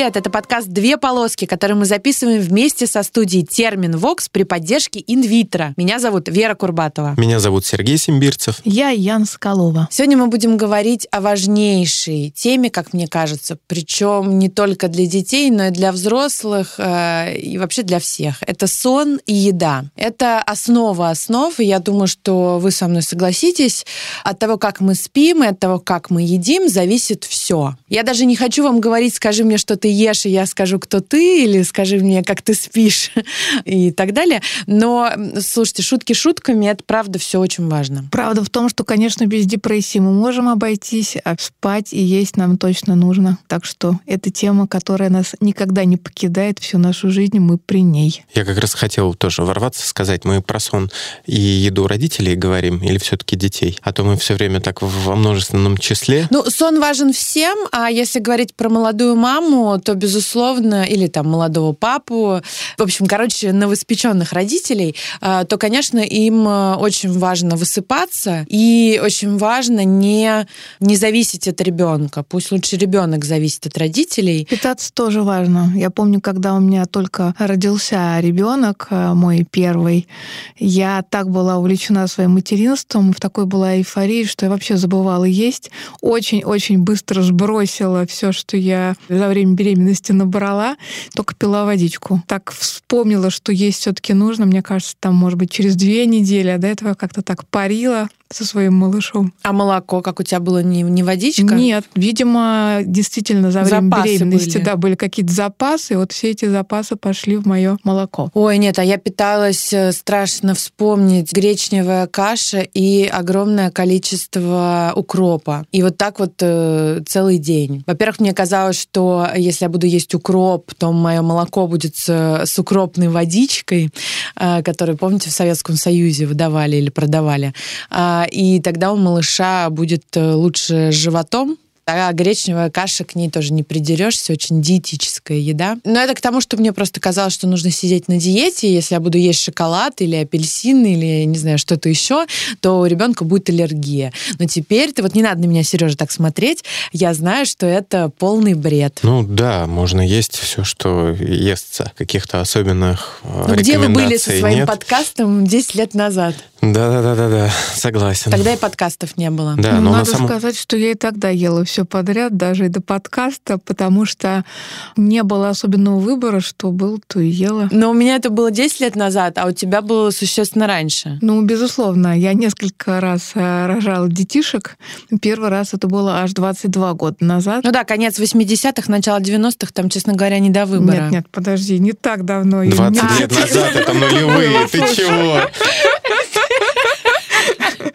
Привет! Это подкаст «Две полоски», который мы записываем вместе со студией «Термин Вокс» при поддержке «Инвитро». Меня зовут Вера Курбатова. Меня зовут Сергей Симбирцев. Я Ян Скалова. Сегодня мы будем говорить о важнейшей теме, как мне кажется, причем не только для детей, но и для взрослых э, и вообще для всех. Это сон и еда. Это основа основ, и я думаю, что вы со мной согласитесь. От того, как мы спим, и от того, как мы едим, зависит все. Я даже не хочу вам говорить, скажи скажи мне, что ты ешь, и я скажу, кто ты, или скажи мне, как ты спишь, и так далее. Но, слушайте, шутки шутками, это правда все очень важно. Правда в том, что, конечно, без депрессии мы можем обойтись, а спать и есть нам точно нужно. Так что это тема, которая нас никогда не покидает всю нашу жизнь, мы при ней. Я как раз хотел тоже ворваться, сказать, мы про сон и еду родителей говорим, или все-таки детей? А то мы все время так во множественном числе. Ну, сон важен всем, а если говорить про молодую маму, маму, то, безусловно, или там молодого папу, в общем, короче, новоспеченных родителей, а, то, конечно, им э, очень важно высыпаться, и очень важно не, не зависеть от ребенка. Пусть лучше ребенок зависит от родителей. Питаться тоже важно. Я помню, когда у меня только родился ребенок, э, мой первый, я так была увлечена своим материнством, в такой была эйфории, что я вообще забывала есть. Очень-очень быстро сбросила все, что я за время беременности набрала, только пила водичку. Так вспомнила, что есть все-таки нужно. Мне кажется, там, может быть, через две недели, а до этого как-то так парила со своим малышом. А молоко, как у тебя было, не, не водичка? Нет, видимо, действительно за время запасы беременности, были. да, были какие-то запасы, и вот все эти запасы пошли в мое молоко. Ой, нет, а я питалась, э, страшно вспомнить, гречневая каша и огромное количество укропа. И вот так вот э, целый день. Во-первых, мне казалось, что если я буду есть укроп, то мое молоко будет с, с укропной водичкой, э, которую, помните, в Советском Союзе выдавали или продавали. А, и тогда у малыша будет э, лучше животом, а гречневая каша, к ней тоже не придерешься, очень диетическая еда. Но это к тому, что мне просто казалось, что нужно сидеть на диете, если я буду есть шоколад или апельсин или, не знаю, что-то еще, то у ребенка будет аллергия. Но теперь, ты вот не надо на меня, Сережа, так смотреть, я знаю, что это полный бред. Ну да, можно есть все, что естся. Каких-то особенных э, ну, Где вы были со своим нет. подкастом 10 лет назад? Да-да-да-да, согласен. Тогда и подкастов не было. Да, ну, но надо самом... сказать, что я и тогда ела все подряд, даже и до подкаста, потому что не было особенного выбора, что был, то и ела. Но у меня это было 10 лет назад, а у тебя было существенно раньше. Ну, безусловно. Я несколько раз э, рожала детишек. Первый раз это было аж 22 года назад. Ну да, конец 80-х, начало 90-х, там, честно говоря, не до выбора. Нет, нет, подожди, не так давно. 20 лет назад это нулевые, ты чего?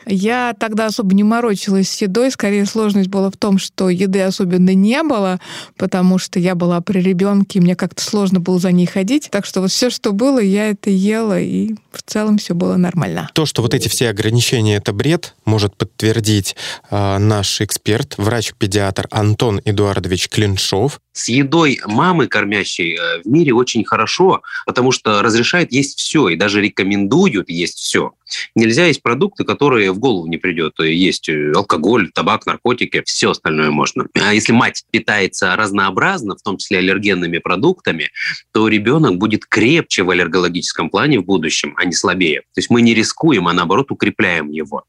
Я тогда особо не морочилась с едой. Скорее, сложность была в том, что еды особенно не было, потому что я была при ребенке, и мне как-то сложно было за ней ходить. Так что вот все, что было, я это ела, и в целом все было нормально. То, что вот эти все ограничения — это бред, может подтвердить э, наш эксперт, врач-педиатр Антон Эдуардович Клиншов. С едой мамы кормящей э, в мире очень хорошо, потому что разрешает есть все и даже рекомендуют есть все. Нельзя есть продукты, которые в голову не придет. Есть э, алкоголь, табак, наркотики, все остальное можно. А если мать питается разнообразно, в том числе аллергенными продуктами, то ребенок будет крепче в аллергологическом плане в будущем, а не слабее. То есть мы не рискуем, а наоборот укрепляем его.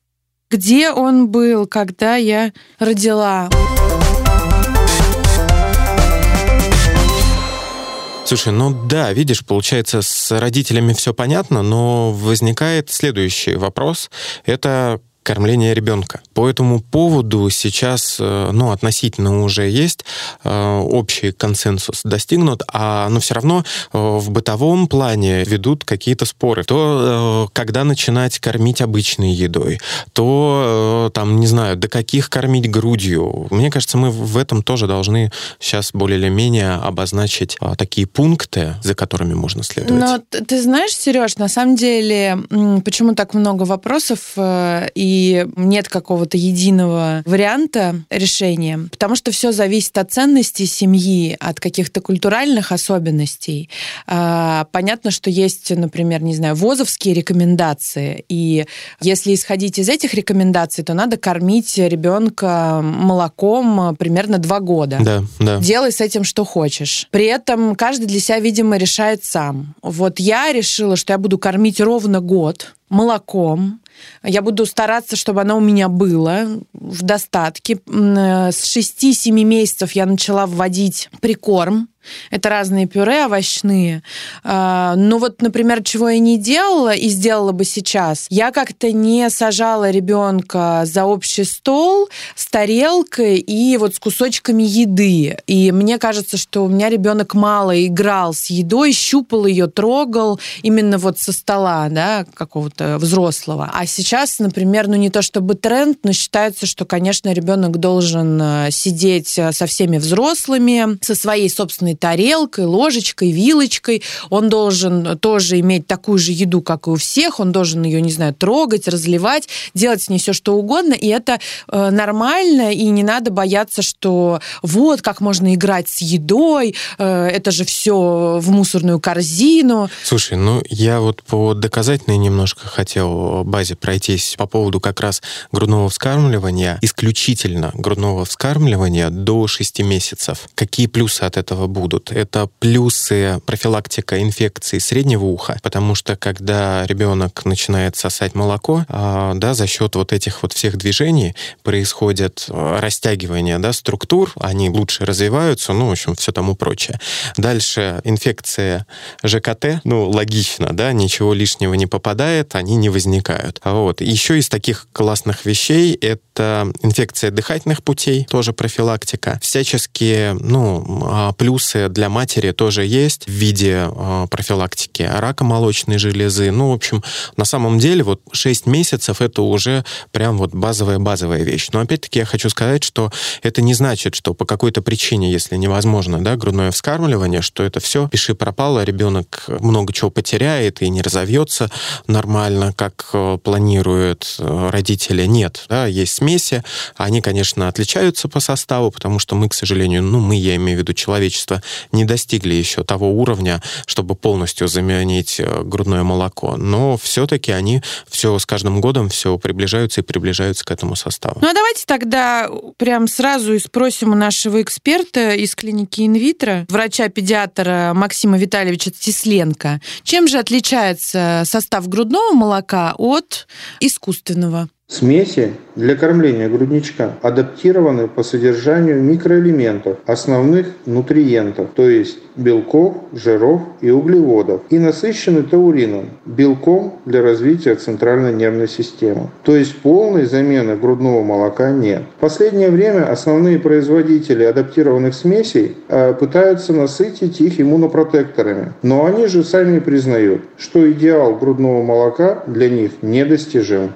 Где он был, когда я родила? Слушай, ну да, видишь, получается, с родителями все понятно, но возникает следующий вопрос. Это кормления ребенка. По этому поводу сейчас, э, ну, относительно уже есть э, общий консенсус достигнут, а, но все равно э, в бытовом плане ведут какие-то споры. То, когда начинать кормить обычной едой, то, там, не знаю, до каких кормить грудью. Мне кажется, мы в этом тоже должны сейчас более или менее обозначить такие пункты, за которыми можно следовать. Но ты знаешь, Сереж, на самом деле, почему так много вопросов и и нет какого-то единого варианта решения, потому что все зависит от ценностей семьи, от каких-то культуральных особенностей. А, понятно, что есть, например, не знаю, ВОЗовские рекомендации, и если исходить из этих рекомендаций, то надо кормить ребенка молоком примерно два года. Да, да. Делай с этим что хочешь. При этом каждый для себя, видимо, решает сам. Вот я решила, что я буду кормить ровно год молоком. Я буду стараться, чтобы оно у меня было в достатке. Э, с 6-7 месяцев я начала вводить прикорм это разные пюре овощные. А, но вот, например, чего я не делала и сделала бы сейчас, я как-то не сажала ребенка за общий стол с тарелкой и вот с кусочками еды. И мне кажется, что у меня ребенок мало играл с едой, щупал ее, трогал именно вот со стола, да, какого-то взрослого. А сейчас, например, ну не то чтобы тренд, но считается, что, конечно, ребенок должен э, сидеть э, со всеми взрослыми, со своей собственной тарелкой, ложечкой, вилочкой. Он должен тоже иметь такую же еду, как и у всех. Он должен ее, не знаю, трогать, разливать, делать с ней все, что угодно. И это э, нормально, и не надо бояться, что вот как можно играть с едой, э, это же все в мусорную корзину. Слушай, ну я вот по доказательной немножко хотел базе пройтись по поводу как раз грудного вскармливания, исключительно грудного вскармливания до 6 месяцев. Какие плюсы от этого будут? Будут. Это плюсы профилактика инфекции среднего уха, потому что когда ребенок начинает сосать молоко, а, да, за счет вот этих вот всех движений происходит а, растягивание да, структур, они лучше развиваются, ну, в общем, все тому прочее. Дальше инфекция ЖКТ, ну, логично, да, ничего лишнего не попадает, они не возникают. А вот. Еще из таких классных вещей это инфекция дыхательных путей, тоже профилактика. Всяческие, ну, плюсы инъекция для матери тоже есть в виде э, профилактики рака молочной железы. Ну, в общем, на самом деле вот 6 месяцев это уже прям вот базовая-базовая вещь. Но опять-таки я хочу сказать, что это не значит, что по какой-то причине, если невозможно, да, грудное вскармливание, что это все, пиши пропало, ребенок много чего потеряет и не разовьется нормально, как э, планируют э, родители. Нет, да, есть смеси, они, конечно, отличаются по составу, потому что мы, к сожалению, ну, мы, я имею в виду человечество, не достигли еще того уровня, чтобы полностью заменить э, грудное молоко. Но все-таки они все с каждым годом все приближаются и приближаются к этому составу. Ну а давайте тогда прям сразу и спросим у нашего эксперта из клиники инвитро, врача-педиатра Максима Витальевича Тисленко, чем же отличается состав грудного молока от искусственного? Смеси для кормления грудничка адаптированы по содержанию микроэлементов, основных нутриентов, то есть белков, жиров и углеводов, и насыщены таурином, белком для развития центральной нервной системы. То есть полной замены грудного молока нет. В последнее время основные производители адаптированных смесей э, пытаются насытить их иммунопротекторами, но они же сами признают, что идеал грудного молока для них недостижим.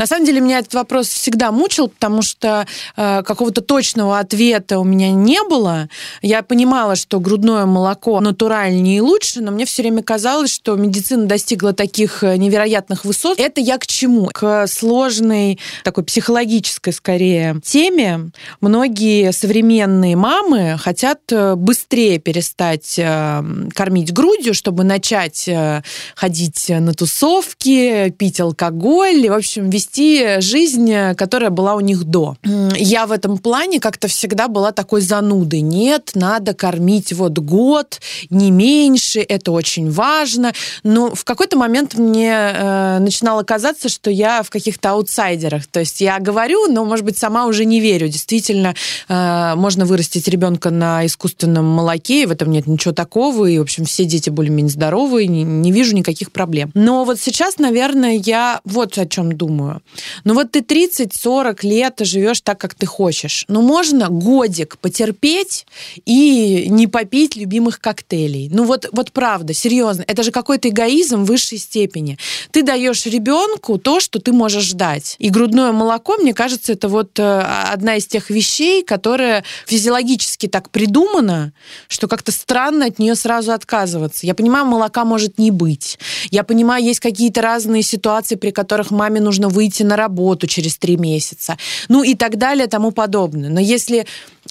На самом деле меня этот вопрос всегда мучил, потому что э, какого-то точного ответа у меня не было. Я понимала, что грудное молоко натуральнее и лучше, но мне все время казалось, что медицина достигла таких э, невероятных высот. Это я к чему? К сложной, такой психологической скорее теме. Многие современные мамы хотят э, быстрее перестать э, кормить грудью, чтобы начать э, ходить на тусовки, пить алкоголь, и, в общем, вести вести жизнь, которая была у них до. Я в этом плане как-то всегда была такой занудой. Нет, надо кормить вот год, не меньше, это очень важно. Но в какой-то момент мне э, начинало казаться, что я в каких-то аутсайдерах. То есть я говорю, но, может быть, сама уже не верю. Действительно, э, можно вырастить ребенка на искусственном молоке, и в этом нет ничего такого, и, в общем, все дети более-менее здоровые, не, не вижу никаких проблем. Но вот сейчас, наверное, я вот о чем думаю. Ну вот ты 30-40 лет живешь так, как ты хочешь. Ну можно годик потерпеть и не попить любимых коктейлей. Ну вот, вот правда, серьезно, это же какой-то эгоизм высшей степени. Ты даешь ребенку то, что ты можешь ждать. И грудное молоко, мне кажется, это вот э, одна из тех вещей, которая физиологически так придумана, что как-то странно от нее сразу отказываться. Я понимаю, молока может не быть. Я понимаю, есть какие-то разные ситуации, при которых маме нужно вы выйти на работу через три месяца, ну и так далее, тому подобное. Но если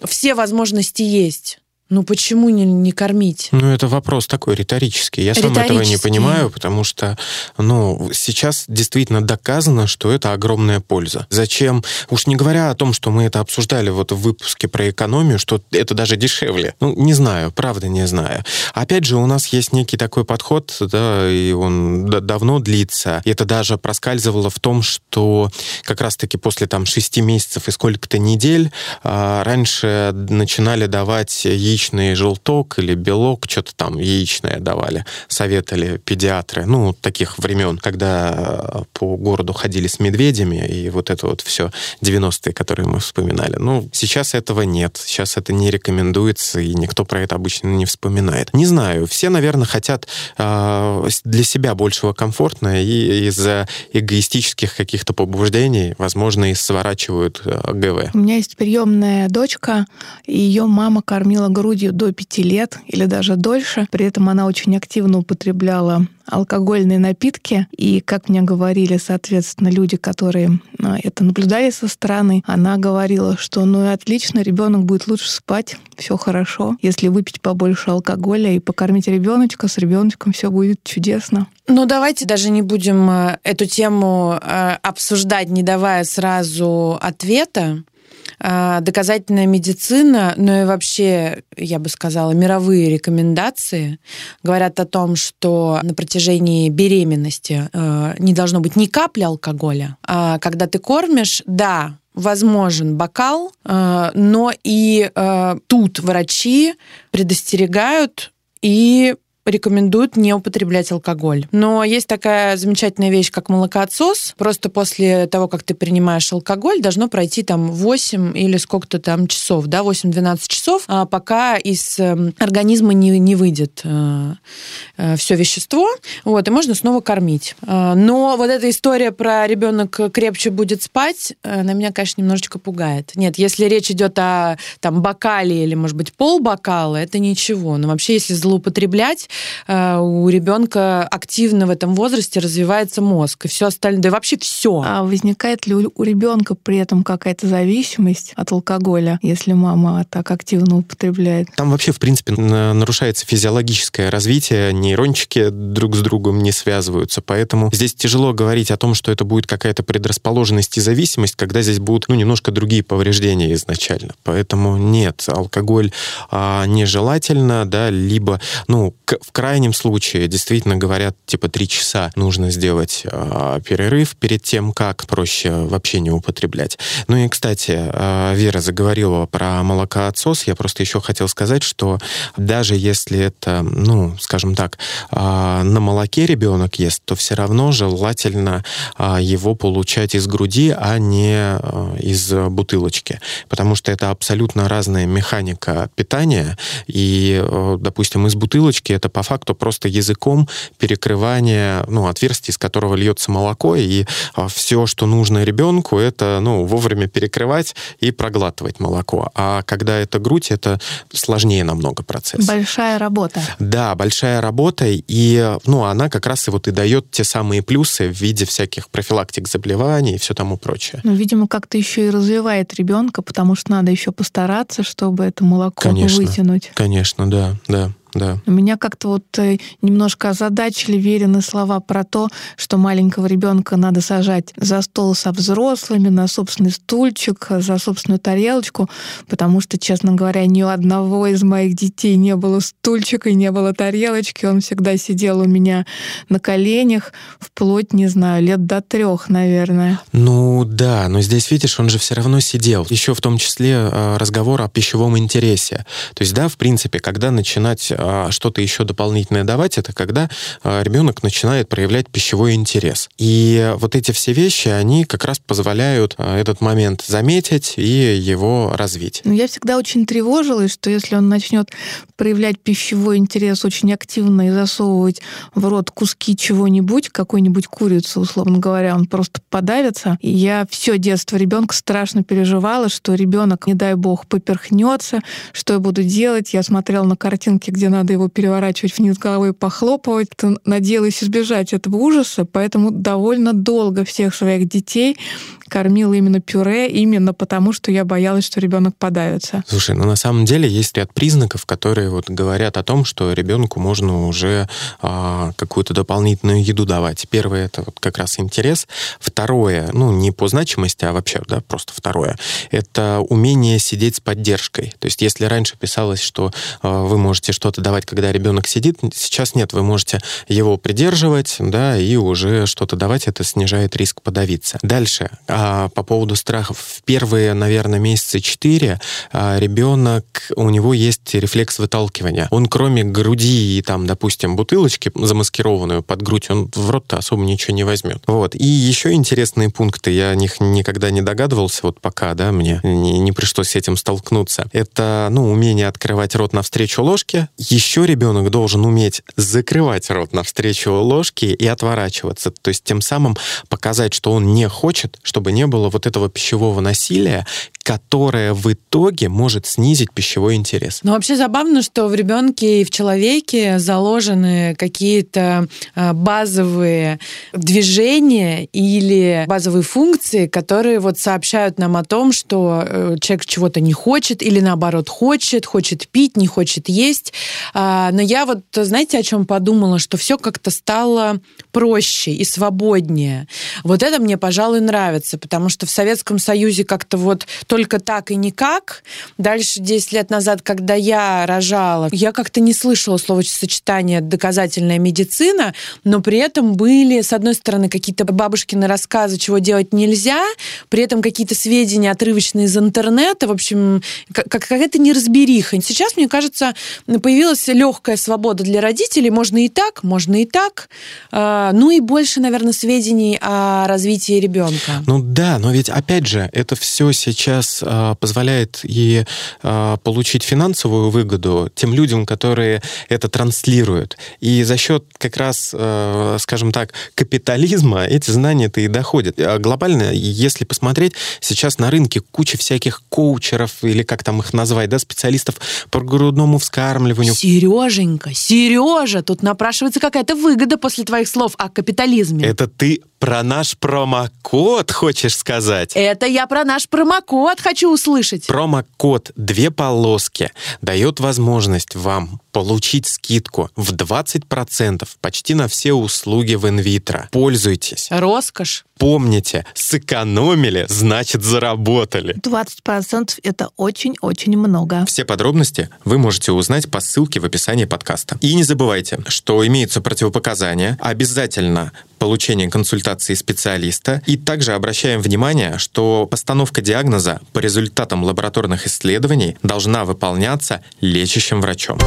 все возможности есть, ну почему не, не кормить? Ну это вопрос такой риторический. Я сам этого не понимаю, потому что, ну, сейчас действительно доказано, что это огромная польза. Зачем? Уж не говоря о том, что мы это обсуждали вот в выпуске про экономию, что это даже дешевле. Ну, не знаю, правда не знаю. Опять же, у нас есть некий такой подход, да, и он давно длится. И это даже проскальзывало в том, что как раз-таки после там шести месяцев и сколько-то недель а, раньше начинали давать яичный желток или белок, что-то там яичное давали, советовали педиатры. Ну, таких времен, когда э, по городу ходили с медведями, и вот это вот все 90-е, которые мы вспоминали. Ну, сейчас этого нет, сейчас это не рекомендуется, и никто про это обычно не вспоминает. Не знаю, все, наверное, хотят э, для себя большего комфортно, и из-за эгоистических каких-то побуждений, возможно, и сворачивают э, ГВ. У меня есть приемная дочка, ее мама кормила грудью грудью до пяти лет или даже дольше. При этом она очень активно употребляла алкогольные напитки. И, как мне говорили, соответственно, люди, которые а, это наблюдали со стороны, она говорила, что ну и отлично, ребенок будет лучше спать, все хорошо. Если выпить побольше алкоголя и покормить ребеночка, с ребеночком все будет чудесно. Ну, давайте даже не будем э, эту тему э, обсуждать, не давая сразу ответа. А, доказательная медицина, но и вообще, я бы сказала, мировые рекомендации говорят о том, что на протяжении беременности э, не должно быть ни капли алкоголя. А когда ты кормишь, да, возможен бокал, э, но и э, тут врачи предостерегают и рекомендуют не употреблять алкоголь. Но есть такая замечательная вещь, как молокоотсос. Просто после того, как ты принимаешь алкоголь, должно пройти там 8 или сколько-то там часов, да, 8-12 часов, а пока из эм, организма не, не выйдет э, э, все вещество, вот, и можно снова кормить. Э, но вот эта история про ребенок крепче будет спать, на меня, конечно, немножечко пугает. Нет, если речь идет о там бокале или, может быть, пол бокала, это ничего. Но вообще, если злоупотреблять, у ребенка активно в этом возрасте развивается мозг и все остальное, да и вообще все. А возникает ли у ребенка при этом какая-то зависимость от алкоголя, если мама так активно употребляет? Там вообще, в принципе, нарушается физиологическое развитие, нейрончики друг с другом не связываются, поэтому здесь тяжело говорить о том, что это будет какая-то предрасположенность и зависимость, когда здесь будут ну, немножко другие повреждения изначально. Поэтому нет, алкоголь а, нежелательно, да, либо, ну, в крайнем случае, действительно говорят, типа три часа нужно сделать э, перерыв перед тем, как проще вообще не употреблять. Ну и, кстати, э, Вера заговорила про молокоотсос. Я просто еще хотел сказать, что даже если это, ну, скажем так, э, на молоке ребенок ест, то все равно желательно э, его получать из груди, а не э, из бутылочки. Потому что это абсолютно разная механика питания. И, э, допустим, из бутылочки это по факту просто языком перекрывание ну, отверстий, из которого льется молоко, и а, все, что нужно ребенку, это ну, вовремя перекрывать и проглатывать молоко. А когда это грудь, это сложнее намного процесс. Большая работа. Да, большая работа, и ну, она как раз и вот и дает те самые плюсы в виде всяких профилактик заболеваний и все тому прочее. Ну, видимо, как-то еще и развивает ребенка, потому что надо еще постараться, чтобы это молоко конечно, вытянуть. Конечно, да, да да. Меня как-то вот э, немножко озадачили верены слова про то, что маленького ребенка надо сажать за стол со взрослыми, на собственный стульчик, за собственную тарелочку, потому что, честно говоря, ни у одного из моих детей не было стульчика и не было тарелочки. Он всегда сидел у меня на коленях, вплоть, не знаю, лет до трех, наверное. Ну да, но здесь, видишь, он же все равно сидел. Еще в том числе э, разговор о пищевом интересе. То есть, да, в принципе, когда начинать что-то еще дополнительное давать, это когда а, ребенок начинает проявлять пищевой интерес. И вот эти все вещи, они как раз позволяют а, этот момент заметить и его развить. Ну, я всегда очень тревожилась, что если он начнет проявлять пищевой интерес очень активно и засовывать в рот куски чего-нибудь, какой-нибудь курицы, условно говоря, он просто подавится. И я все детство ребенка страшно переживала, что ребенок, не дай бог, поперхнется, что я буду делать. Я смотрела на картинки, где надо его переворачивать вниз головой, похлопывать. Надеялась избежать этого ужаса, поэтому довольно долго всех своих детей кормила именно пюре, именно потому, что я боялась, что ребенок подавится. Слушай, ну на самом деле есть ряд признаков, которые вот говорят о том, что ребенку можно уже а, какую-то дополнительную еду давать. Первое это вот как раз интерес. Второе, ну не по значимости, а вообще, да, просто второе, это умение сидеть с поддержкой. То есть если раньше писалось, что а, вы можете что-то давать, когда ребенок сидит, сейчас нет, вы можете его придерживать, да, и уже что-то давать, это снижает риск подавиться. Дальше, а, по поводу страхов. В первые, наверное, месяца четыре а, ребенок, у него есть рефлекс выталкивания. Он кроме груди и там, допустим, бутылочки замаскированную под грудь, он в рот особо ничего не возьмет. Вот. И еще интересные пункты, я о них никогда не догадывался, вот пока, да, мне не, не пришлось с этим столкнуться. Это, ну, умение открывать рот навстречу ложке. Еще ребенок должен уметь закрывать рот навстречу ложке и отворачиваться. То есть тем самым показать, что он не хочет, чтобы не было вот этого пищевого насилия, которое в итоге может снизить пищевой интерес. Ну, вообще забавно, что в ребенке и в человеке заложены какие-то а, базовые движения или базовые функции, которые вот сообщают нам о том, что э, человек чего-то не хочет или наоборот хочет, хочет пить, не хочет есть. А, но я вот, знаете, о чем подумала, что все как-то стало проще и свободнее. Вот это мне, пожалуй, нравится, потому что в Советском Союзе как-то вот только так и никак. Дальше, 10 лет назад, когда я рожала, я как-то не слышала словосочетание «доказательная медицина», но при этом были, с одной стороны, какие-то бабушкины рассказы, чего делать нельзя, при этом какие-то сведения отрывочные из интернета, в общем, какая-то неразбериха. Сейчас, мне кажется, появилась легкая свобода для родителей, можно и так, можно и так, а, ну и больше, наверное, сведений о развитии ребенка. Ну да, но ведь опять же, это все сейчас э, позволяет и э, получить финансовую выгоду тем людям, которые это транслируют. И за счет как раз, скажем так, капитализма эти знания-то и доходят. А глобально, если посмотреть, сейчас на рынке куча всяких коучеров, или как там их назвать, да, специалистов по грудному вскармливанию. Сереженька, Сережа, тут напрашивается какая-то выгода после твоих слов о капитализме. Это ты про наш промокод хочешь сказать? Это я про наш промокод хочу услышать. Промокод «Две полоски» дает возможность вам получить скидку в 20% почти на все услуги в инвитро. Пользуйтесь. Роскошь. Помните, сэкономили, значит заработали. 20% это очень-очень много. Все подробности вы можете узнать по ссылке в описании подкаста. И не забывайте, что имеются противопоказания. Обязательно получение консультации специалиста. И также обращаем внимание, что постановка диагноза по результатам лабораторных исследований должна выполняться лечащим врачом.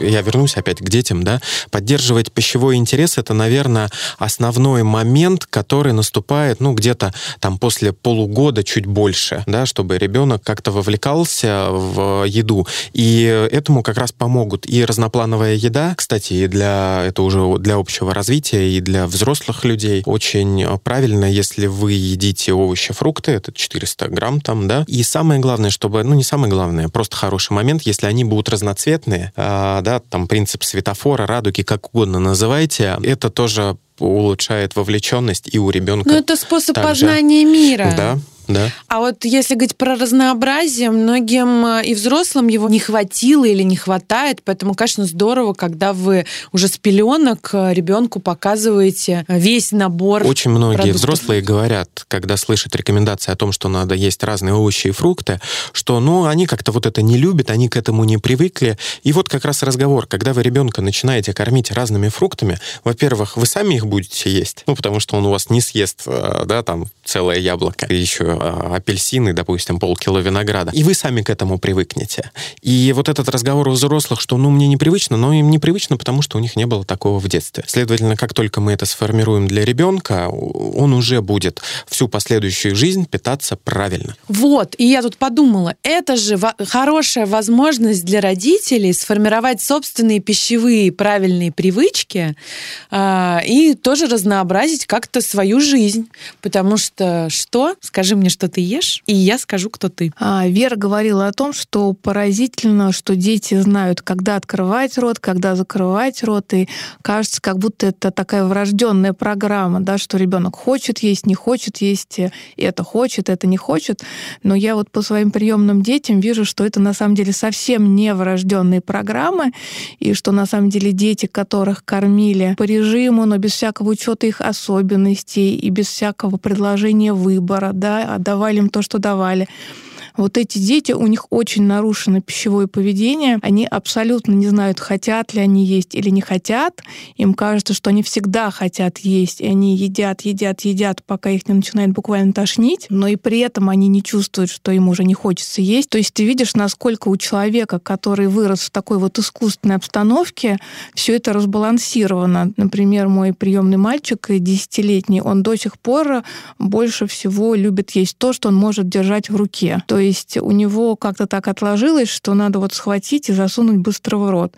Я вернусь опять к детям, да, поддерживать пищевой интерес это, наверное, основной момент, который наступает, ну, где-то там после полугода чуть больше, да, чтобы ребенок как-то вовлекался в еду. И этому как раз помогут и разноплановая еда, кстати, и для, это уже для общего развития, и для взрослых людей. Очень правильно, если вы едите овощи, фрукты, это 400 грамм там, да, и самое главное, чтобы, ну, не самое главное, просто хороший момент, если они будут разноцветные, а, да, там принцип светофора, радуги, как угодно называйте, это тоже улучшает вовлеченность и у ребенка. Ну, это способ также. познания мира. Да, да. А вот если говорить про разнообразие, многим э, и взрослым его не хватило или не хватает, поэтому, конечно, здорово, когда вы уже с пеленок э, ребенку показываете весь набор. Очень многие продуктов. взрослые говорят, когда слышат рекомендации о том, что надо есть разные овощи и фрукты, что, ну, они как-то вот это не любят, они к этому не привыкли. И вот как раз разговор, когда вы ребенка начинаете кормить разными фруктами, во-первых, вы сами их будете есть, ну, потому что он у вас не съест, э, да, там, целое яблоко, еще Э, апельсины, допустим, полкило винограда, и вы сами к этому привыкнете. И вот этот разговор у взрослых, что, ну, мне непривычно, но им непривычно, потому что у них не было такого в детстве. Следовательно, как только мы это сформируем для ребенка, он уже будет всю последующую жизнь питаться правильно. Вот, и я тут подумала, это же хорошая возможность для родителей сформировать собственные пищевые правильные привычки э, и тоже разнообразить как-то свою жизнь. Потому что что? Скажи мне, мне, что ты ешь, и я скажу, кто ты. А, Вера говорила о том, что поразительно, что дети знают, когда открывать рот, когда закрывать рот, и кажется, как будто это такая врожденная программа, да, что ребенок хочет есть, не хочет есть, и это хочет, это не хочет. Но я вот по своим приемным детям вижу, что это на самом деле совсем не врожденные программы, и что на самом деле дети, которых кормили по режиму, но без всякого учета их особенностей и без всякого предложения выбора, да, отдавали им то, что давали, вот эти дети, у них очень нарушено пищевое поведение, они абсолютно не знают, хотят ли они есть или не хотят. Им кажется, что они всегда хотят есть, и они едят, едят, едят, пока их не начинает буквально тошнить, но и при этом они не чувствуют, что им уже не хочется есть. То есть ты видишь, насколько у человека, который вырос в такой вот искусственной обстановке, все это разбалансировано. Например, мой приемный мальчик, десятилетний, он до сих пор больше всего любит есть то, что он может держать в руке. То есть у него как-то так отложилось, что надо вот схватить и засунуть быстро в рот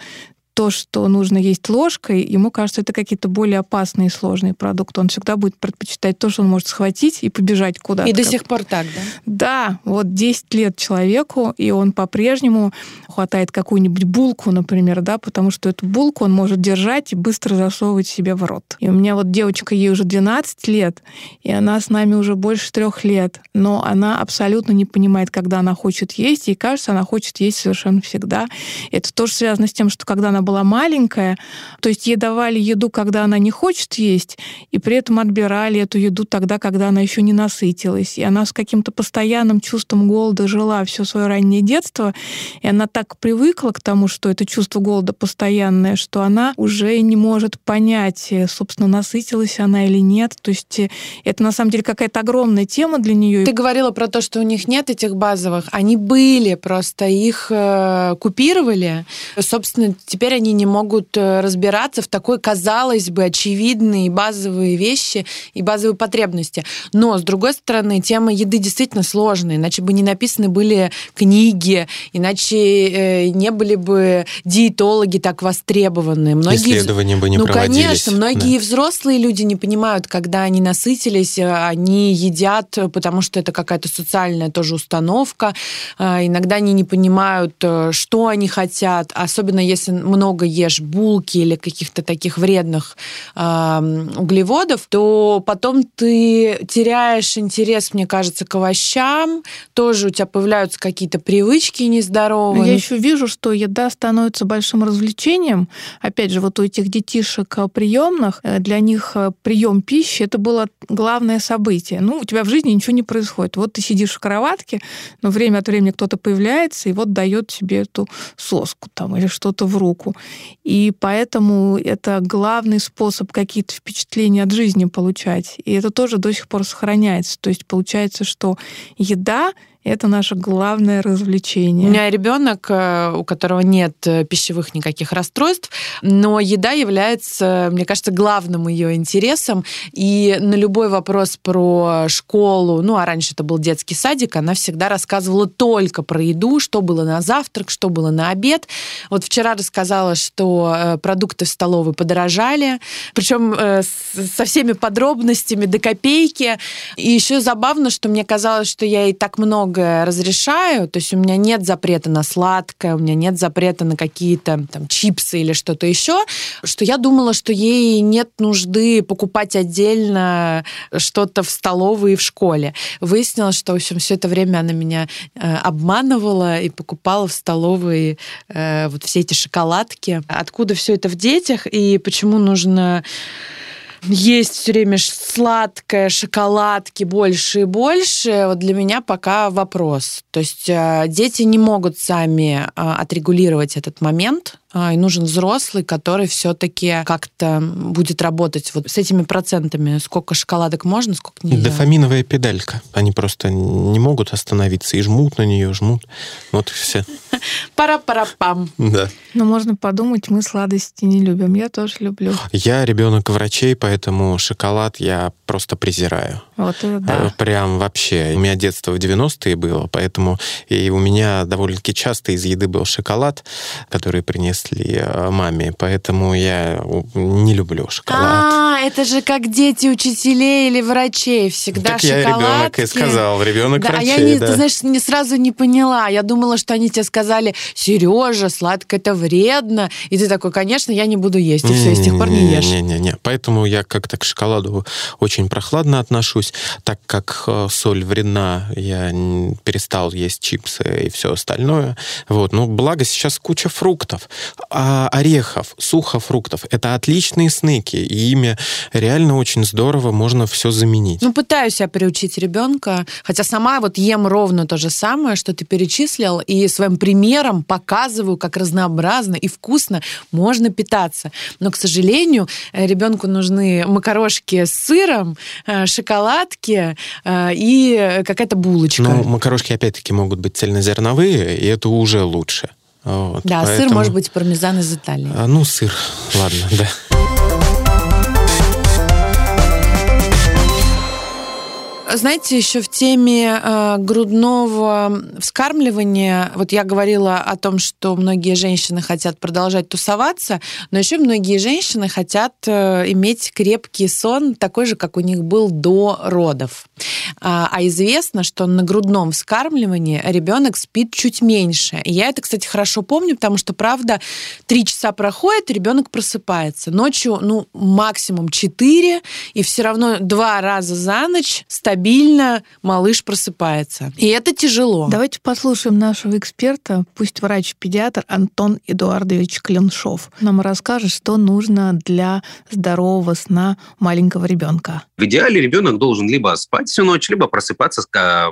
то, что нужно есть ложкой, ему кажется, это какие-то более опасные и сложные продукты. Он всегда будет предпочитать то, что он может схватить и побежать куда-то. И до сих пор так, да? Да, вот 10 лет человеку, и он по-прежнему хватает какую-нибудь булку, например, да, потому что эту булку он может держать и быстро засовывать себе в рот. И у меня вот девочка, ей уже 12 лет, и она с нами уже больше трех лет, но она абсолютно не понимает, когда она хочет есть, и кажется, она хочет есть совершенно всегда. Это тоже связано с тем, что когда она была маленькая, то есть ей давали еду, когда она не хочет есть, и при этом отбирали эту еду тогда, когда она еще не насытилась. И она с каким-то постоянным чувством голода жила все свое раннее детство, и она так привыкла к тому, что это чувство голода постоянное, что она уже не может понять, э, собственно, насытилась она или нет. То есть э, это на самом деле какая-то огромная тема для нее. Ты говорила про то, что у них нет этих базовых. Они были, просто их э, купировали. Собственно, теперь они не могут э, разбираться в такой, казалось бы, очевидные базовые вещи и базовые потребности. Но, с другой стороны, тема еды действительно сложная, иначе бы не написаны были книги, иначе э, не были бы диетологи так востребованы. Многие... Исследования бы не ну, проводились. конечно, многие да. взрослые люди не понимают, когда они насытились, э, они едят, потому что это какая-то социальная тоже установка. Иногда они не понимают, что они хотят, особенно если много много ешь булки или каких-то таких вредных э, углеводов, то потом ты теряешь интерес, мне кажется, к овощам, тоже у тебя появляются какие-то привычки нездоровые. Я еще вижу, что еда становится большим развлечением. Опять же, вот у этих детишек э, приемных, э, для них э, прием пищи это было главное событие. Ну, у тебя в жизни ничего не происходит. Вот ты сидишь в кроватке, но время от времени кто-то появляется и вот дает тебе эту соску там или что-то в руку. И поэтому это главный способ какие-то впечатления от жизни получать. И это тоже до сих пор сохраняется. То есть получается, что еда это наше главное развлечение. У меня ребенок, э, у которого нет э, пищевых никаких расстройств, но еда является, мне кажется, главным ее интересом. И на любой вопрос про школу, ну а раньше это был детский садик, она всегда рассказывала только про еду, что было на завтрак, что было на обед. Вот вчера рассказала, что э, продукты в столовой подорожали, причем со всеми подробностями до копейки. И еще забавно, что мне казалось, что я и так много многое разрешаю, то есть у меня нет запрета на сладкое, у меня нет запрета на какие-то там чипсы или что-то еще, что я думала, что ей нет нужды покупать отдельно что-то в столовой и в школе. Выяснилось, что, в общем, все это время она меня э, обманывала и покупала в столовой э, вот все эти шоколадки. Откуда все это в детях и почему нужно есть все время сладкое, шоколадки больше и больше, вот для меня пока вопрос. То есть э, дети не могут сами э, отрегулировать этот момент, а, и нужен взрослый, который все-таки как-то будет работать вот с этими процентами. Сколько шоколадок можно, сколько нельзя. Дофаминовая педалька. Они просто не могут остановиться и жмут на нее, жмут. Вот и все. Пара-пара-пам. Да. Но можно подумать, мы сладости не любим. Я тоже люблю. Я ребенок врачей, поэтому шоколад я просто презираю. Вот это да. Э, прям вообще. У меня детство в 90-е было, поэтому и у меня довольно-таки часто из еды был шоколад, который принес э, маме, поэтому я не люблю шоколад. А, это же как дети учителей или врачей. Всегда так я ребенок и сказал, ребенок да, врачей, а я, не, да. ты знаешь, не, сразу не поняла. Я думала, что они тебе сказали, Сережа, сладкое это вредно. И ты такой, конечно, я не буду есть. И все, и с тех пор не ешь. Не-не-не. Поэтому я как-то к шоколаду очень прохладно отношусь. Так как э, соль вредна, я перестал есть чипсы и все остальное. Вот. Ну, благо сейчас куча фруктов, а орехов, сухофруктов. Это отличные снеки, и ими реально очень здорово можно все заменить. Ну, пытаюсь я приучить ребенка, хотя сама вот ем ровно то же самое, что ты перечислил, и своим примером показываю, как разнообразно и вкусно можно питаться. Но, к сожалению, э, ребенку нужны макарошки с сыром, э, шоколадки э, и какая-то булочка. Ну, макарошки, опять-таки, могут быть цельнозерновые, и это уже лучше. Вот, да, поэтому... сыр может быть пармезан из Италии. А, ну, сыр, ладно, да. Знаете, еще в теме э, грудного вскармливания, вот я говорила о том, что многие женщины хотят продолжать тусоваться, но еще многие женщины хотят э, иметь крепкий сон, такой же, как у них был до родов. А, а известно, что на грудном вскармливании ребенок спит чуть меньше. И я это, кстати, хорошо помню, потому что, правда, три часа проходит, ребенок просыпается. Ночью, ну, максимум четыре, и все равно два раза за ночь стабильно стабильно малыш просыпается. И это тяжело. Давайте послушаем нашего эксперта, пусть врач-педиатр Антон Эдуардович Клиншов нам расскажет, что нужно для здорового сна маленького ребенка. В идеале ребенок должен либо спать всю ночь, либо просыпаться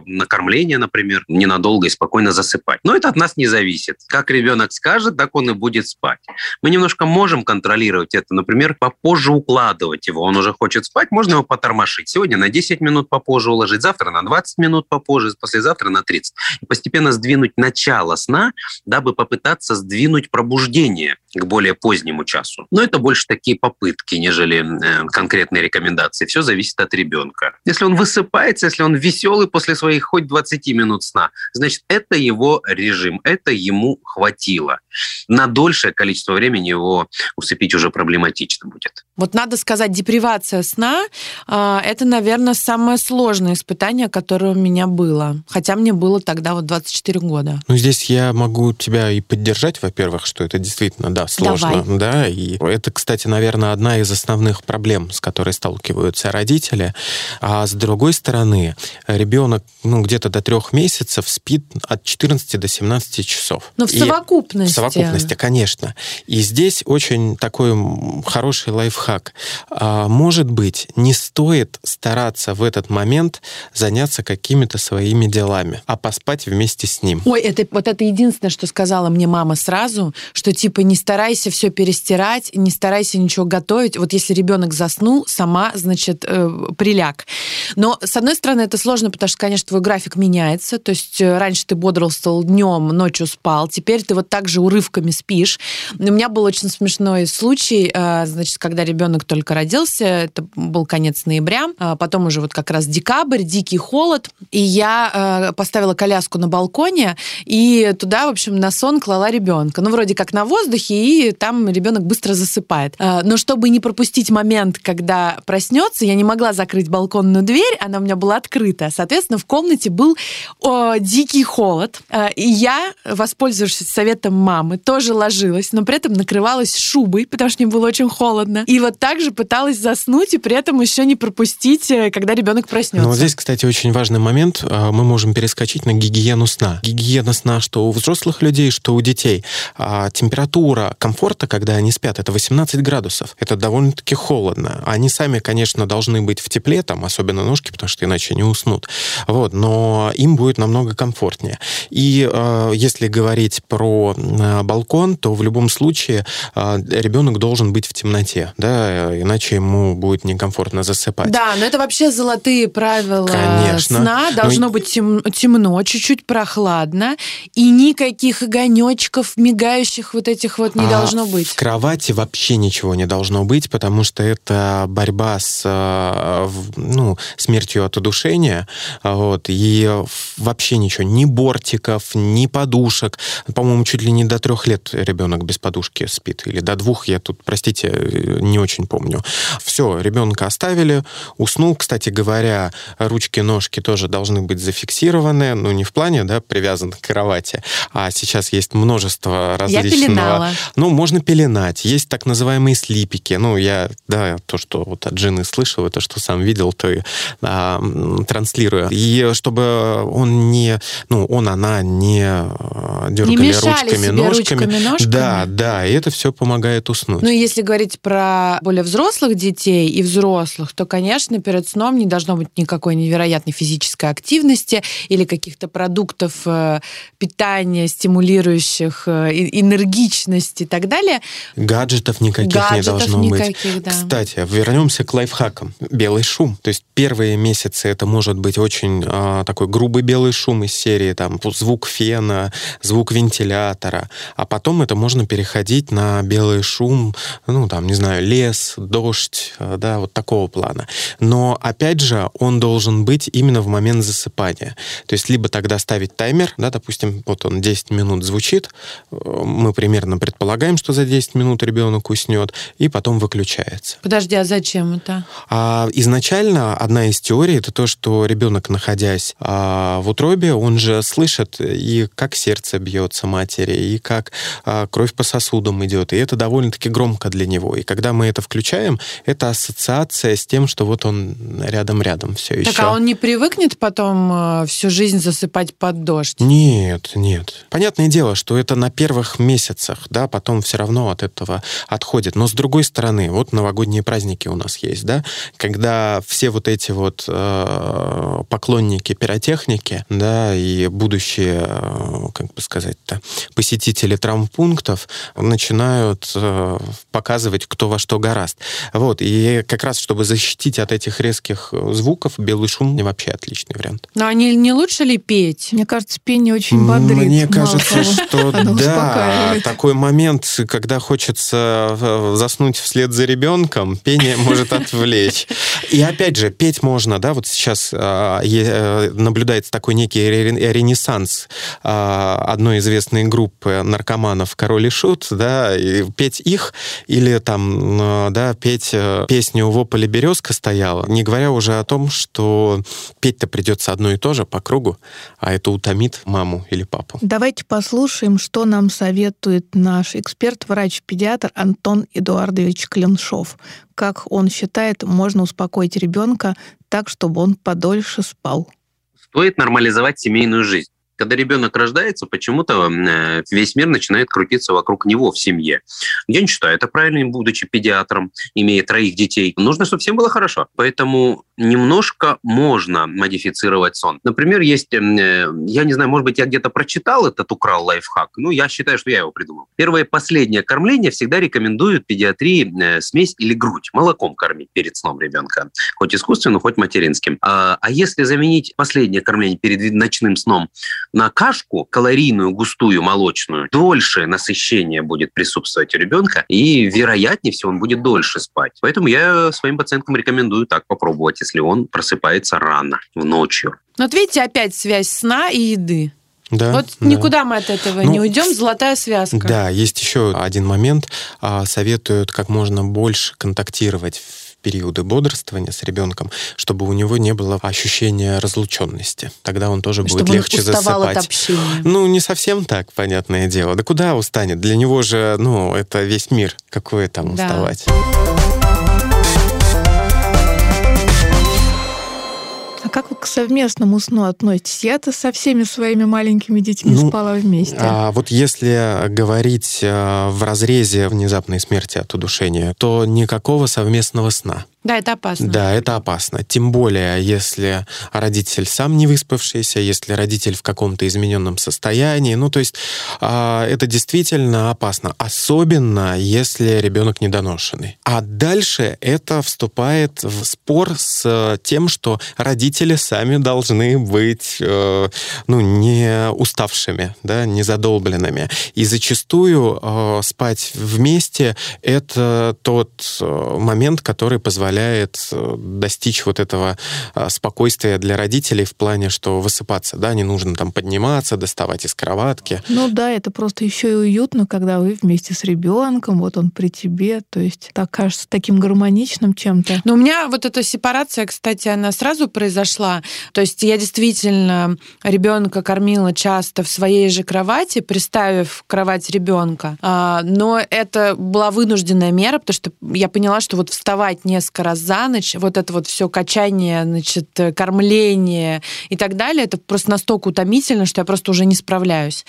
на кормление, например, ненадолго и спокойно засыпать. Но это от нас не зависит. Как ребенок скажет, так он и будет спать. Мы немножко можем контролировать это, например, попозже укладывать его. Он уже хочет спать, можно его потормошить. Сегодня на 10 минут попозже попозже уложить, завтра на 20 минут попозже, послезавтра на 30. И постепенно сдвинуть начало сна, дабы попытаться сдвинуть пробуждение к более позднему часу. Но это больше такие попытки, нежели э, конкретные рекомендации. Все зависит от ребенка. Если он высыпается, если он веселый после своих хоть 20 минут сна, значит, это его режим, это ему хватило. На дольшее количество времени его усыпить уже проблематично будет. Вот надо сказать, депривация сна а, – это, наверное, самое сложное испытание, которое у меня было. Хотя мне было тогда вот 24 года. Ну, здесь я могу тебя и поддержать, во-первых, что это действительно, да, сложно. Давай. Да, и это, кстати, наверное, одна из основных проблем, с которой сталкиваются родители. А с другой стороны, ребенок, ну, где-то до трех месяцев спит от 14 до 17 часов. Но в и совокупности. В совокупности, конечно. И здесь очень такой хороший лайфхак. А, может быть, не стоит стараться в этот момент заняться какими-то своими делами, а поспать вместе с ним. Ой, это вот это единственное, что сказала мне мама сразу, что типа не старайся все перестирать, не старайся ничего готовить. Вот если ребенок заснул, сама, значит, э, приляг. Но, с одной стороны, это сложно, потому что, конечно, твой график меняется. То есть э, раньше ты бодрствовал днем, ночью спал. Теперь ты вот так же урывками спишь. У меня был очень смешной случай, э, значит, когда ребенок только родился. Это был конец ноября. А потом уже вот как раз декабрь, дикий холод. И я э, поставила коляску на балконе и туда, в общем, на сон клала ребенка. Ну, вроде как на воздухе, и там ребенок быстро засыпает. Но чтобы не пропустить момент, когда проснется, я не могла закрыть балконную дверь, она у меня была открыта. Соответственно, в комнате был о, дикий холод. И я, воспользовавшись советом мамы, тоже ложилась, но при этом накрывалась шубой, потому что мне было очень холодно. И вот так же пыталась заснуть, и при этом еще не пропустить, э, когда ребенок проснется. Но вот здесь, кстати, очень важный момент. Мы можем перескочить на гигиену сна. Гигиена сна, что у взрослых людей, что у детей. А температура комфорта, когда они спят, это 18 градусов. Это довольно-таки холодно. Они сами, конечно, должны быть в тепле, там, особенно ножки, потому что иначе не уснут. Вот, но им будет намного комфортнее. И э, если говорить про э, балкон, то в любом случае э, ребенок должен быть в темноте, да, иначе ему будет некомфортно засыпать. Да, но это вообще золотые правила Конечно. сна. Должно Ну, быть тем- темно, чуть-чуть прохладно, и никаких огонечков, мигающих вот этих вот не А должно быть. В кровати вообще ничего не должно быть, потому что это борьба с в- ну, смертью от удушения. Вот, и вообще ничего, ни бортиков, ни подушек. По-моему, чуть ли не до до трех лет ребенок без подушки спит, или до двух, я тут, простите, не очень помню. Все, ребенка оставили, уснул. Кстати говоря, ручки-ножки тоже должны быть зафиксированы, ну, не в плане, да, привязаны к кровати, а сейчас есть множество различного... Я пеленала. Ну, можно пеленать. Есть так называемые слипики. Ну, я, да, то, что вот от жены слышал, это что сам видел, то и а, транслирую. И чтобы он не, ну, он, она не дергали не ручками, ножками. ручками, ножками. Да, да, и это все помогает уснуть. Ну, если говорить про более взрослых детей и взрослых, то, конечно, перед сном не должно быть никакой невероятной физической активности или каких-то продуктов э, питания, стимулирующих э, энергичность и так далее. Гаджетов никаких Гаджетов не должно никаких, быть. Да. Кстати, вернемся к лайфхакам. Белый шум. То есть первые месяцы это может быть очень а, такой грубый белый шум из серии там звук фена, звук вентилятора, а потом это можно переходить на белый шум, ну там не знаю лес, дождь, а, да вот такого плана. Но опять же он должен быть именно в момент засыпания. То есть либо тогда ставить таймер, да, допустим, вот он 10 минут звучит, э, мы примерно предполагаем, что за 10 минут ребенок уснет, и потом выключается. Подожди, а зачем это? А, изначально одна из теорий это то, что ребенок, находясь а, в утробе, он же слышит и как сердце бьется матери, и как а, кровь по сосудам идет, и это довольно-таки громко для него. И когда мы это включаем, это ассоциация с тем, что вот он рядом-рядом все так, еще. Так, а он не привыкнет потом э, всю жизнь засыпать под дождь? Нет, нет. Понятное дело, что это на первых месяцах, да, потом все равно от этого отходит. Но с другой стороны, вот новогодние праздники у нас есть, да, когда все вот эти вот э, поклонники пиротехники, да, и будущие, как бы сказать-то, посетители травмпунктов начинают э, показывать, кто во что гораст. Вот, и как раз, чтобы защитить от этих резких звуков, белый шум вообще отличный вариант. Но они не лучше ли петь? Мне кажется, пение очень бодрит. Мне кажется, что да, такой момент, когда хочется э, заснуть вслед за ребенком, пение может отвлечь. И опять же, петь можно, да, вот сейчас э, наблюдается такой некий ренессанс одной известной группы наркоманов «Король и Шут», да, и петь их или там, а, да, петь э, песню «Во поле березка стояла», не говоря уже о том, что петь-то придется одно и то же по кругу, а это утомит маму или папу. Давайте послушаем, что нам советует наш эксперт, врач-педиатр Антон Эдуардович Клиншов. Как он считает, можно успокоить ребенка так, чтобы он подольше спал. Стоит нормализовать семейную жизнь когда ребенок рождается, почему-то э, весь мир начинает крутиться вокруг него в семье. Я не считаю это правильным, будучи педиатром, имея троих детей. Нужно, чтобы всем было хорошо. Поэтому немножко можно модифицировать сон. Например, есть, э, я не знаю, может быть, я где-то прочитал этот, украл лайфхак. Ну, я считаю, что я его придумал. Первое и последнее кормление всегда рекомендуют педиатрии э, смесь или грудь, молоком кормить перед сном ребенка. Хоть искусственным, хоть материнским. А, а если заменить последнее кормление перед ночным сном на кашку калорийную, густую, молочную, дольше насыщение будет присутствовать у ребенка, и вероятнее всего он будет дольше спать. Поэтому я своим пациенткам рекомендую так попробовать, если он просыпается рано, в ночью. Вот видите, опять связь сна и еды. Да, вот да. никуда мы от этого ну, не уйдем, золотая связка. Да, есть еще один момент. А, советуют как можно больше контактировать периоды бодрствования с ребенком, чтобы у него не было ощущения разлученности. Тогда он тоже чтобы будет легче он засыпать. От общения. Ну, не совсем так, понятное дело. Да куда устанет? Для него же, ну, это весь мир. Какое там да. уставать? Как вы к совместному сну относитесь? Я-то со всеми своими маленькими детьми ну, спала вместе. А вот если говорить а, в разрезе внезапной смерти от удушения, то никакого совместного сна. Да, это опасно. Да, это опасно. Тем более, если родитель сам не выспавшийся, если родитель в каком-то измененном состоянии. Ну, то есть э, это действительно опасно. Особенно, если ребенок недоношенный. А дальше это вступает в спор с тем, что родители сами должны быть э, ну, не уставшими, да, не задолбленными. И зачастую э, спать вместе — это тот э, момент, который позволяет позволяет э, достичь вот этого а, спокойствия для родителей в плане, что высыпаться, да, не нужно там подниматься, доставать из кроватки. Ну да, это просто еще и уютно, когда вы вместе с ребенком, вот он при тебе, то есть так кажется таким гармоничным чем-то. Но у меня вот эта сепарация, кстати, она сразу произошла. То есть я действительно ребенка кормила часто в своей же кровати, приставив кровать ребенка. А, но это была вынужденная мера, потому что я поняла, что вот вставать несколько раз за ночь, вот это вот все качание, значит, кормление и так далее, это просто настолько утомительно, что я просто уже не справляюсь.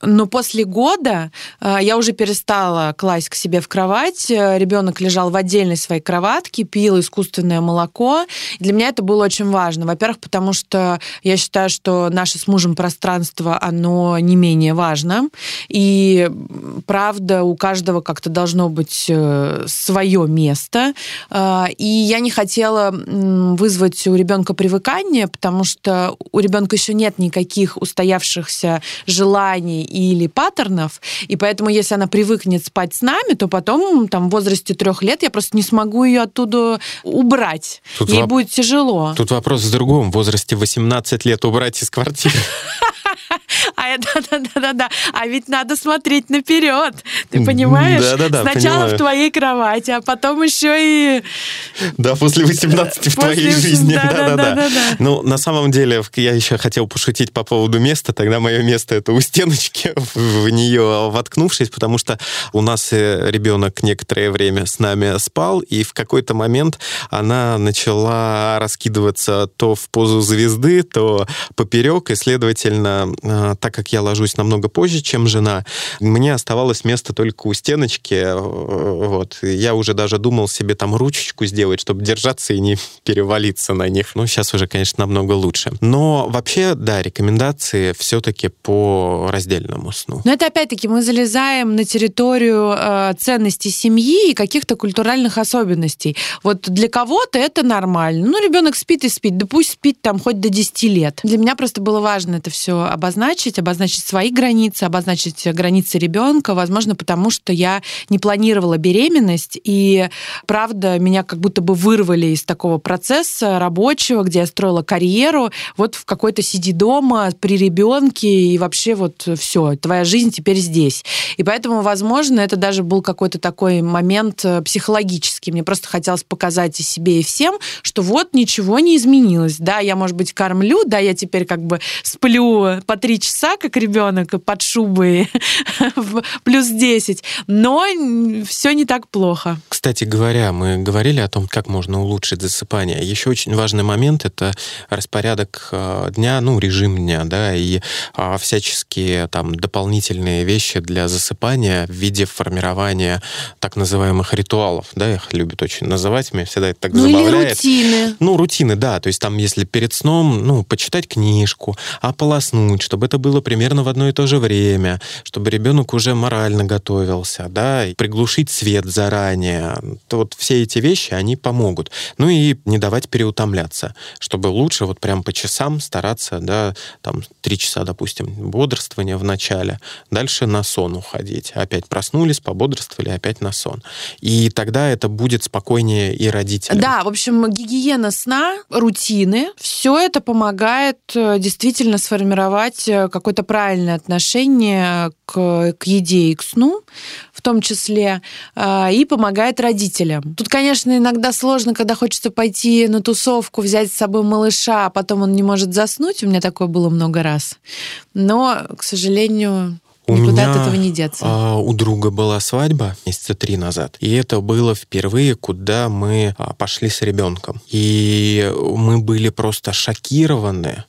Но после года а, я уже перестала класть к себе в кровать. Ребенок лежал в отдельной своей кроватке, пил искусственное молоко. Для меня это было очень важно. Во-первых, потому что я считаю, что наше с мужем пространство, оно не менее важно. И правда, у каждого как-то должно быть э, свое место. И я не хотела вызвать у ребенка привыкание, потому что у ребенка еще нет никаких устоявшихся желаний или паттернов. И поэтому, если она привыкнет спать с нами, то потом, там, в возрасте трех лет, я просто не смогу ее оттуда убрать. Тут Ей воп... будет тяжело. Тут вопрос в другом. В возрасте 18 лет убрать из квартиры. А да-да-да-да. А ведь надо смотреть наперед. Ты понимаешь? Да-да-да. Сначала понимаю. в твоей кровати, а потом еще и. Да, после 18 в твоей жизни. Да-да-да. Ну, на самом деле, я еще хотел пошутить по поводу места. Тогда мое место это у стеночки, в нее воткнувшись, потому что у нас э, ребенок некоторое время с нами спал, и в какой-то момент она начала раскидываться то в позу звезды, то поперек, и, следовательно, э, так как я ложусь намного позже, чем жена, мне оставалось место только у стеночки. Э, вот. Я уже даже думал себе там ручечку сделать, чтобы держаться и не перевалиться на них. Ну, сейчас уже, конечно, намного лучше. Но вообще, да, рекомендации все-таки по раздельному сну. Но это опять-таки мы залезаем на территорию э, ценностей семьи и каких-то культуральных особенностей. Вот для кого-то это нормально. Ну, ребенок спит и спит, да пусть спит там хоть до 10 лет. Для меня просто было важно это все обозначить, обозначить свои границы, обозначить границы ребенка, возможно, потому что я не планировала беременность, и правда, меня как будто бы вырвали из такого процесса рабочего, где я строила карьеру, вот в какой-то сиди дома при ребенке, и вообще вот все, твоя жизнь теперь здесь. И поэтому, возможно, это даже был какой-то такой момент э, психологический. Мне просто хотелось показать и себе, и всем, что вот ничего не изменилось. Да, я, может быть, кормлю, да, я теперь как бы сплю по три часа, как ребенок, под шубой плюс 10, но все не так плохо. Кстати говоря, мы говорили о том, как можно улучшить засыпание. Еще очень важный момент — это распорядок э, дня, ну, режим дня, да, и а, всяческие там дополнительные вещи для засыпания в виде формирования так называемых ритуалов, да, их любят очень называть, меня всегда это так ну, забавляет. Или рутины. Ну, рутины, да, то есть там, если перед сном, ну, почитать книжку, ополоснуть, чтобы это было примерно в одно и то же время, чтобы ребенок уже морально готовился, да, и приглушить свет заранее. То вот все эти вещи, они помогут. Ну и не давать переутомляться, чтобы лучше вот прям по часам стараться, да, там три часа, допустим, бодрствования в начале, дальше на сон уходить. Опять проснулись, пободрствовали, опять на сон. И тогда это будет спокойнее и родителям. Да, в общем, гигиена сна, рутины, все это помогает э, действительно сформировать э, какое-то правильное отношение к, к еде и к сну, в том числе, а, и помогает родителям. Тут, конечно, иногда сложно, когда хочется пойти на тусовку, взять с собой малыша, а потом он не может заснуть. У меня такое было много раз. Но, к сожалению, у Никуда меня, от этого не деться. А, у друга была свадьба месяца три назад. И это было впервые, куда мы а, пошли с ребенком. И мы были просто шокированы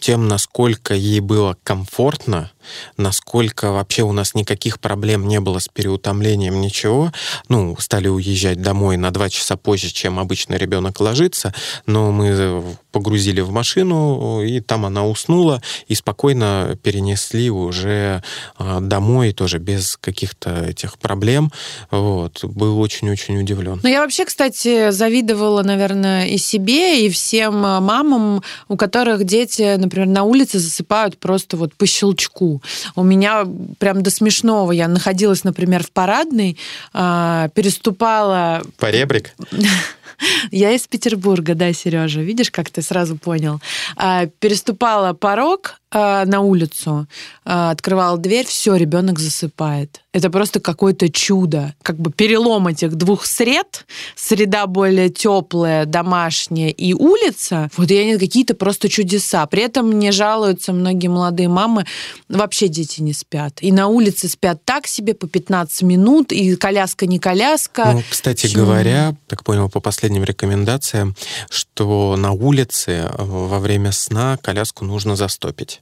тем, насколько ей было комфортно, насколько вообще у нас никаких проблем не было с переутомлением, ничего. Ну, стали уезжать домой на два часа позже, чем обычно ребенок ложится, но мы погрузили в машину, и там она уснула, и спокойно перенесли уже а, домой, тоже без каких-то этих проблем. Вот. Был очень-очень удивлен. Ну, я вообще, кстати, завидовала, наверное, и себе, и всем мамам, у которых дети, например, на улице засыпают просто вот по щелчку. У меня прям до смешного. Я находилась, например, в парадной, а, переступала... Поребрик? Я из Петербурга, да, Сережа. Видишь, как ты сразу понял. А, переступала порог на улицу, а, открывала дверь, все, ребенок засыпает. Это просто какое-то чудо. Как бы перелом этих двух сред, среда более теплая, домашняя и улица, вот и они какие-то просто чудеса. При этом мне жалуются многие молодые мамы, вообще дети не спят. И на улице спят так себе по 15 минут, и коляска не коляска. Ну, кстати Почему? говоря, так понял по последним рекомендациям, что на улице во время сна коляску нужно застопить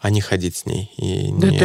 а не ходить с ней и да не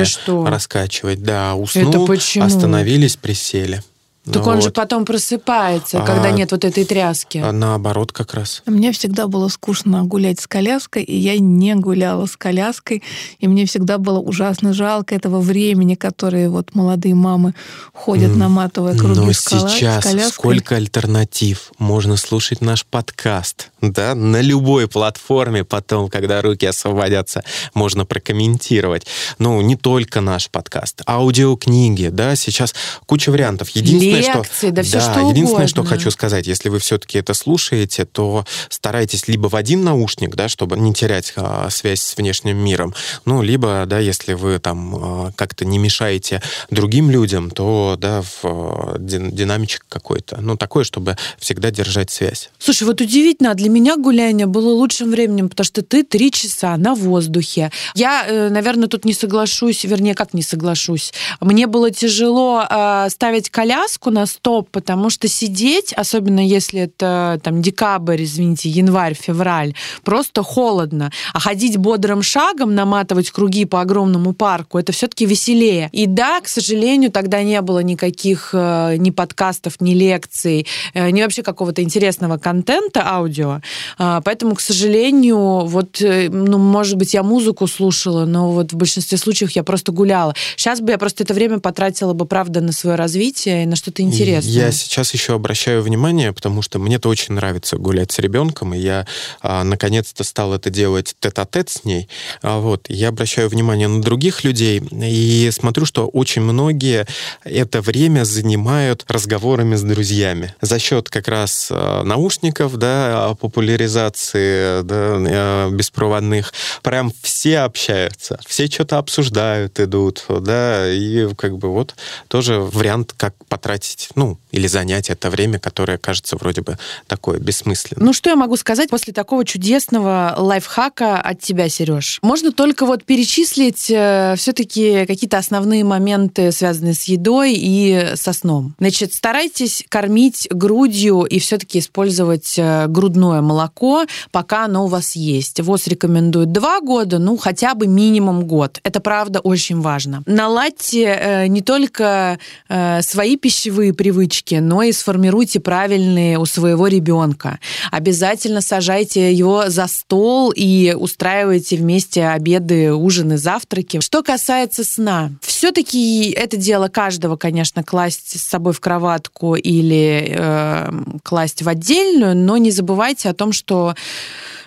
раскачивать. Да, уснул, остановились, присели. Так ну, он вот. же потом просыпается, а, когда нет вот этой тряски. А наоборот как раз. Мне всегда было скучно гулять с коляской, и я не гуляла с коляской, и мне всегда было ужасно жалко этого времени, которое вот молодые мамы ходят, mm. наматывая круги Но с сейчас с сколько альтернатив. Можно слушать наш подкаст, да, на любой платформе потом, когда руки освободятся, можно прокомментировать. Ну, не только наш подкаст, аудиокниги, да, сейчас куча вариантов. Единственное, лекции, что, да все да, что единственное, угодно. что хочу сказать, если вы все-таки это слушаете, то старайтесь либо в один наушник, да, чтобы не терять а, связь с внешним миром, ну, либо, да, если вы там а, как-то не мешаете другим людям, то, да, в а, динамичек какой-то, ну, такой, чтобы всегда держать связь. Слушай, вот удивительно, для меня гуляние было лучшим временем, потому что ты три часа на воздухе. Я, э, наверное, тут не соглашусь, вернее, как не соглашусь. Мне было тяжело э, ставить коляску, маску на стоп, потому что сидеть, особенно если это там декабрь, извините, январь, февраль, просто холодно. А ходить бодрым шагом, наматывать круги по огромному парку, это все-таки веселее. И да, к сожалению, тогда не было никаких э, ни подкастов, ни лекций, э, ни вообще какого-то интересного контента аудио. Э, поэтому, к сожалению, вот, э, ну, может быть, я музыку слушала, но вот в большинстве случаев я просто гуляла. Сейчас бы я просто это время потратила бы, правда, на свое развитие и на что-то интересное. Я сейчас еще обращаю внимание, потому что мне-то очень нравится гулять с ребенком, и я а, наконец-то стал это делать тет-а-тет с ней. А, вот, я обращаю внимание на других людей и смотрю, что очень многие это время занимают разговорами с друзьями за счет как раз а, наушников, да, популяризации да, а, беспроводных. Прям все общаются, все что-то обсуждают, идут, да, и как бы вот тоже вариант, как потратить потратить, ну, или занять это время, которое кажется вроде бы такое бессмысленное. Ну, что я могу сказать после такого чудесного лайфхака от тебя, Сереж? Можно только вот перечислить э, все-таки какие-то основные моменты, связанные с едой и со сном. Значит, старайтесь кормить грудью и все-таки использовать э, грудное молоко, пока оно у вас есть. ВОЗ рекомендует два года, ну, хотя бы минимум год. Это, правда, очень важно. Наладьте э, не только э, свои пищевые пищевые привычки, но и сформируйте правильные у своего ребенка. Обязательно сажайте его за стол и устраивайте вместе обеды, ужины, завтраки. Что касается сна, все-таки это дело каждого, конечно, класть с собой в кроватку или э, класть в отдельную, но не забывайте о том, что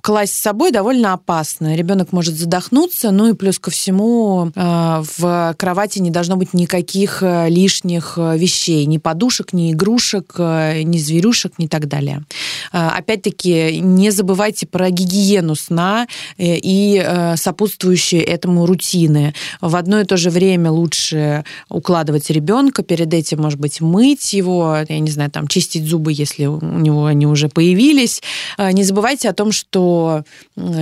класть с собой довольно опасно. Ребенок может задохнуться, ну и плюс ко всему э, в кровати не должно быть никаких э, лишних э, вещей, ни подушек, ни игрушек, ни зверюшек, ни так далее. Опять-таки, не забывайте про гигиену сна и сопутствующие этому рутины. В одно и то же время лучше укладывать ребенка, перед этим, может быть, мыть его, я не знаю, там, чистить зубы, если у него они уже появились. Не забывайте о том, что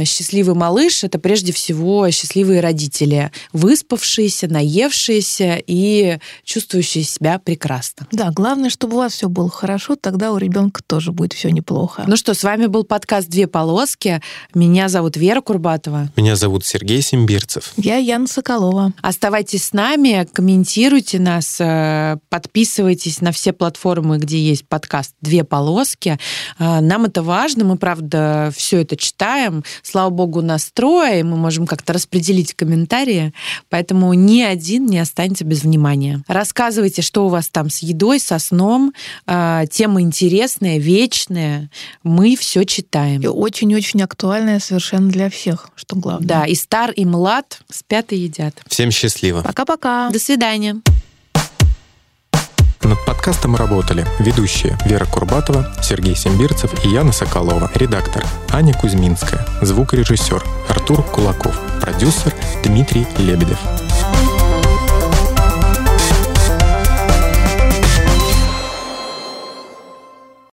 счастливый малыш это прежде всего счастливые родители, выспавшиеся, наевшиеся и чувствующие себя прекрасно. Да, главное, чтобы у вас все было хорошо, тогда у ребенка тоже будет все неплохо. Ну что, с вами был подкаст «Две полоски». Меня зовут Вера Курбатова. Меня зовут Сергей Симбирцев. Я Яна Соколова. Оставайтесь с нами, комментируйте нас, э, подписывайтесь на все платформы, где есть подкаст «Две полоски». Э, нам это важно, мы, правда, все это читаем. Слава богу, настроя, и мы можем как-то распределить комментарии, поэтому ни один не останется без внимания. Рассказывайте, что у вас там с едой, со сном. А, тема интересная, вечная. Мы все читаем. И очень-очень актуальная совершенно для всех, что главное. Да, и стар, и млад спят и едят. Всем счастливо. Пока-пока. До свидания. Над подкастом работали ведущие Вера Курбатова, Сергей Симбирцев и Яна Соколова, редактор Аня Кузьминская, звукорежиссер Артур Кулаков, продюсер Дмитрий Лебедев.